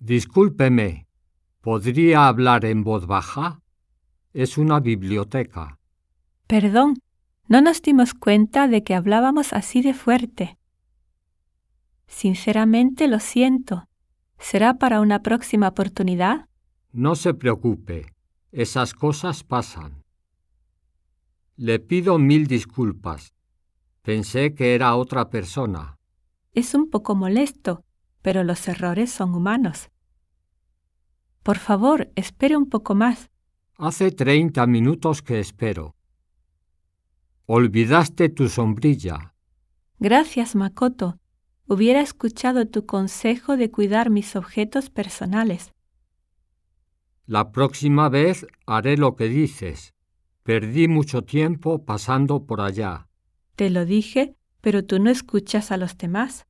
Discúlpeme, ¿podría hablar en voz baja? Es una biblioteca. Perdón, no nos dimos cuenta de que hablábamos así de fuerte. Sinceramente lo siento. ¿Será para una próxima oportunidad? No se preocupe, esas cosas pasan. Le pido mil disculpas. Pensé que era otra persona. Es un poco molesto, pero los errores son humanos. Por favor, espere un poco más. Hace treinta minutos que espero. Olvidaste tu sombrilla. Gracias, Makoto. Hubiera escuchado tu consejo de cuidar mis objetos personales. La próxima vez haré lo que dices. Perdí mucho tiempo pasando por allá. Te lo dije, pero tú no escuchas a los demás.